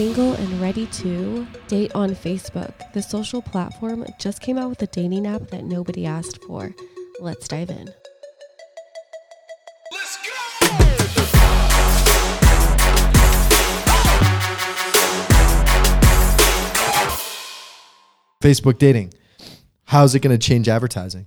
Single and ready to date on Facebook. The social platform just came out with a dating app that nobody asked for. Let's dive in. Facebook dating. How's it going to change advertising?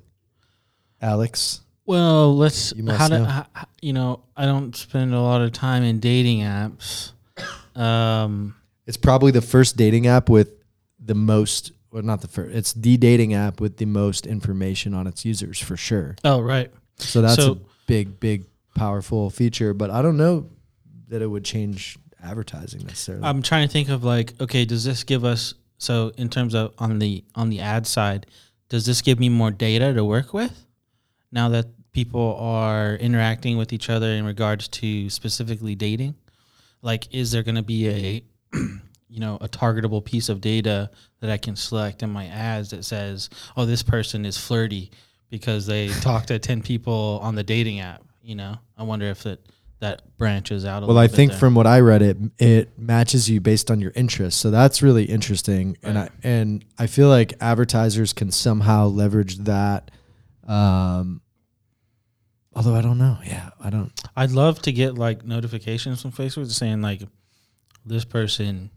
Alex, Well, let's. You must how do, know. how, how- you know, I don't spend a lot of time in dating apps. Um, it's probably the first dating app with the most, well, not the first, it's the dating app with the most information on its users for sure. oh, right. So that's a big, big, powerful feature, but I don't know that it would change advertising necessarily. I'm trying to think of like, okay, does this give us so in terms of on the on the ad side, does this give me more data to work with now that people are interacting with each other in regards to specifically dating? Like, is there going to be a you know a targetable piece of data that I can select in my ads that says, oh, this person is flirty because they talked to ten people on the dating app? You know, I wonder if it that branches out. A well, I think there. from what I read, it it matches you based on your interests. So that's really interesting, and I and I feel like advertisers can somehow leverage that. Um, although I don't know. Yeah, I don't. I'd love to get like notifications from Facebook saying like this person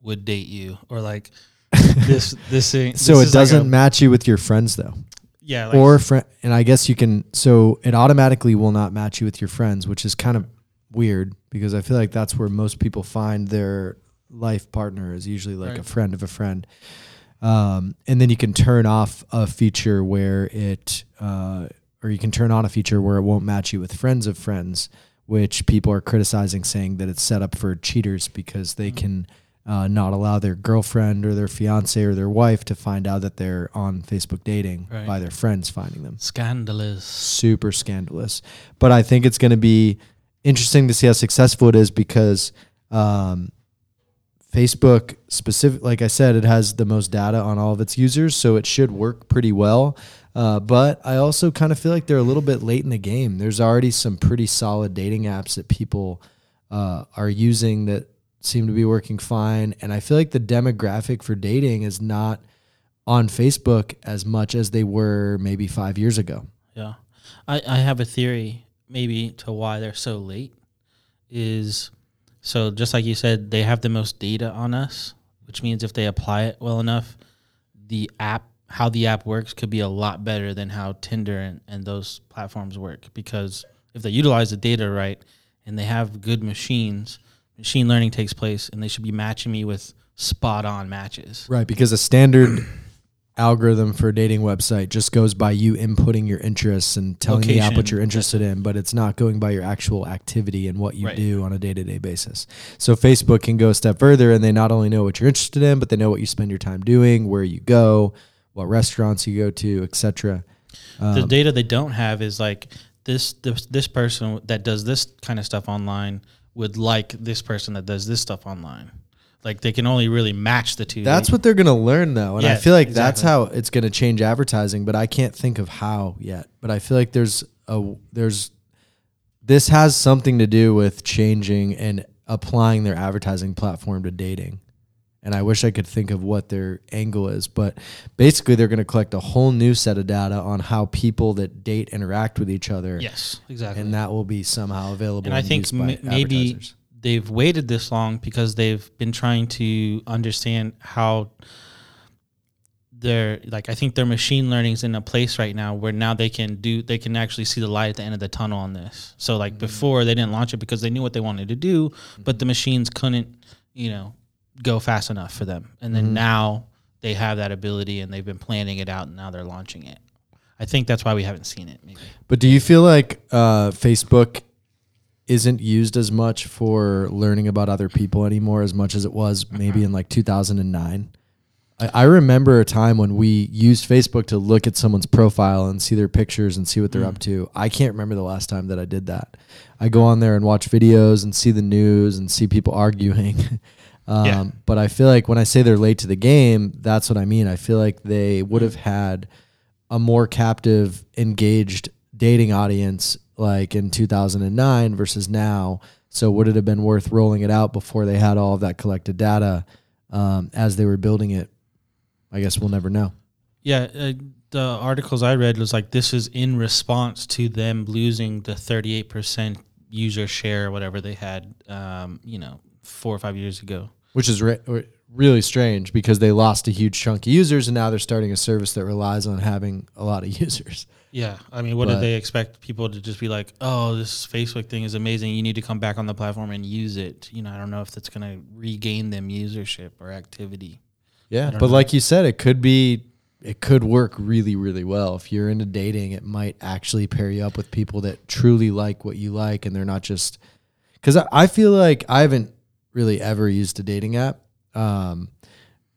would date you or like this this thing. So this it doesn't a- match you with your friends though, yeah like, or friend. And I guess you can. So it automatically will not match you with your friends, which is kind of weird because I feel like that's where most people find their life partner is usually like a friend of a friend. Um, and then you can turn off a feature where it, uh, or you can turn on a feature where it won't match you with friends of friends, which people are criticizing, saying that it's set up for cheaters because they Mhm. can uh, not allow their girlfriend or their fiance or their wife to find out that they're on Facebook dating Right. by their friends finding them. scandalous. Super scandalous. But I think it's going to be interesting to see how successful it is because um, Facebook specific, like I said, it has the most data on all of its users, so it should work pretty well. Uh, but I also kind of feel like they're a little bit late in the game. There's already some pretty solid dating apps that people uh, are using that seem to be working fine, and I feel like the demographic for dating is not on Facebook as much as they were maybe five years ago. Yeah, I I have a theory maybe to why they're so late is so just like you said they have the most data on us, which means if they apply it well enough, the app how the app works could be a lot better than how Tinder and, and those platforms work because if they utilize the data right and they have good machines, machine learning takes place and they should be matching me with spot on matches. Right, because a standard algorithm for a dating website just goes by you inputting your interests and telling the app what you're interested in, but it's not going by your actual activity and what you Right. do on a day-to-day basis. So Facebook can go a step further and they not only know what you're interested in, but they know what you spend your time doing, where you go, what restaurants you go to, etc. the um, data they don't have is like this this this person that does this kind of stuff online would like this person that does this stuff online. Like they can only really match the two. That's what they're going to learn though. And I feel like that's how it's going to change advertising, but I can't think of how yet. But I feel like there's a there's this has something to do with changing and applying their advertising platform to dating. And I wish I could think of what their angle is, but basically they're going to collect a whole new set of data on how people that date interact with each other. yes, exactly. And that will be somehow available. And I think m- maybe. They've waited this long because they've been trying to understand how their like I think their machine learning's in a place right now where now they can do they can actually see the light at the end of the tunnel on this. So like before they didn't launch it because they knew what they wanted to do, but the machines couldn't, you know, go fast enough for them. And then Mhm. now they have that ability and they've been planning it out and now they're launching it. I think that's why we haven't seen it maybe. But do you feel like uh, Facebook isn't used as much for learning about other people anymore as much as it was maybe in like 2009? I, I remember a time when we used Facebook to look at someone's profile and see their pictures and see what they're Mm. up to. I can't remember the last time that I did that. I go on there and watch videos and see the news and see people arguing. um, Yeah. But I feel like when I say they're late to the game, that's what I mean. I feel like they would have had a more captive, engaged dating audience like in 2009 versus now. So would it have been worth rolling it out before they had all of that collected data um, as they were building it? I guess we'll never know. Yeah, uh, the articles I read was like this is in response to them losing the 38% user share or whatever they had, um, you know, four or five years ago. Which is re- really strange because they lost a huge chunk of users and now they're starting a service that relies on having a lot of users. Yeah, I mean, what But- did they expect people to just be like? Oh, this Facebook thing is amazing. You need to come back on the platform and use it. You know, I don't know if that's going to regain them usership or activity. Yeah, but know. like you said, it could be, it could work really, really well. If you're into dating, it might actually pair you up with people that truly like what you like, and they're not just. Because I, I feel like I haven't really ever used a dating app, um,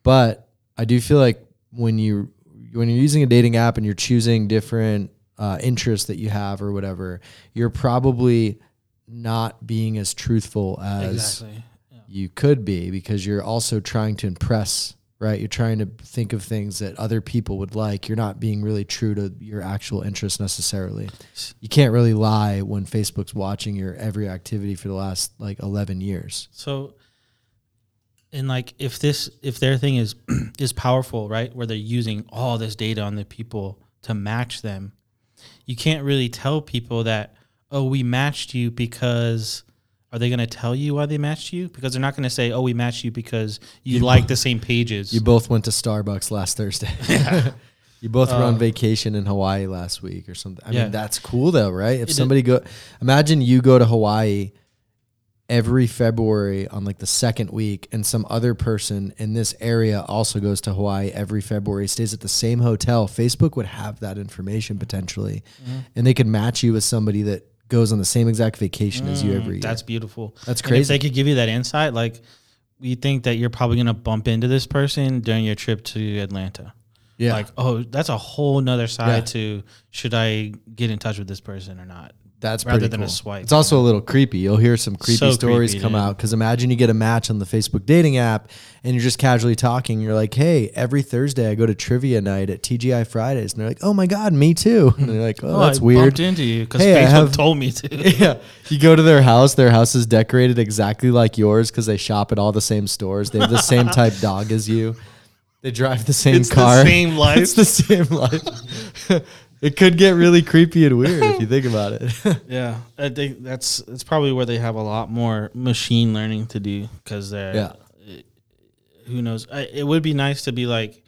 but I do feel like when you when you're using a dating app and you're choosing different uh, interests that you have or whatever, you're probably not being as truthful as exactly. Yeah. you could be because you're also trying to impress right you're trying to think of things that other people would like you're not being really true to your actual interests necessarily you can't really lie when facebook's watching your every activity for the last like 11 years So, and like, if this, if their thing is is powerful, right, where they're using all this data on the people to match them, you can't really tell people that, oh, we matched you because. Are they going to tell you why they matched you? Because they're not going to say, "Oh, we matched you because you, You- like the same pages." you both went to starbucks last thursday you both were on Uh, vacation in hawaii last week or something i Yeah. mean that's cool though right if It somebody go imagine you go to hawaii every February on like the second week, and some other person in this area also goes to Hawaii every February, stays at the same hotel, Facebook would have that information potentially, Mm-hmm. and they could match you with somebody that goes on the same exact vacation as you Mm, every year. That's beautiful. That's And if crazy. they could give you that insight, like we think that you're probably going to bump into this person during your trip to Atlanta. yeah, Like, oh, that's a whole nother side Yeah. to should I get in touch with this person or not? That's rather pretty than a swipe, It's also a little creepy. You'll hear some creepy So stories creepy, come dude. out because imagine you get a match on the Facebook dating app and you're just casually talking. You're like, "Hey, every Thursday I go to trivia night at TGI Fridays," and they're like, "Oh my god, me too." And they're like, "Oh, oh that's I weird." Bumped into you because Hey, Facebook have- told me to. yeah. You go to their house, their house is decorated exactly like yours because they shop at all the same stores. They have the same type dog as you. They drive the same It's the car. same life. it's the same life. It could get really creepy and weird if you think about it. yeah, I think that's that's probably where they have a lot more machine learning to do because they're Yeah. Eh, who knows I, it would be nice to be like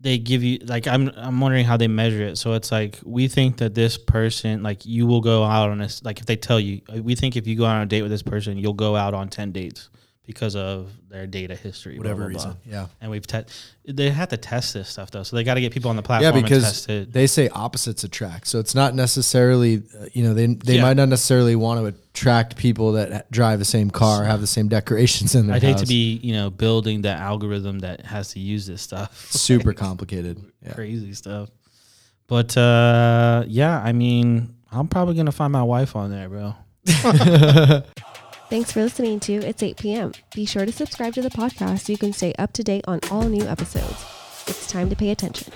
they give you like i'm i'm wondering how they measure it so it's like we think that this person like you will go out on this like if they tell you we think if you go out on a date with this person you'll go out on 10 dates because of their data history blah, blah, blah. Yeah. and we've te- they have to test this stuff though so they got to get people on the Yeah, platform and because test it they say opposites attract. So it's not necessarily, uh, you know, they they Yeah. might not necessarily want to attract people that drive the same car, have the same decorations in their i'd hate to be you know building the algorithm that has to use this stuff super Like, complicated. Yeah. crazy stuff but uh yeah i mean i'm probably gonna find my wife on there bro Thanks for listening to It's 8 p.m. Be sure to subscribe to the podcast so you can stay up to date on all new episodes. It's time to pay attention.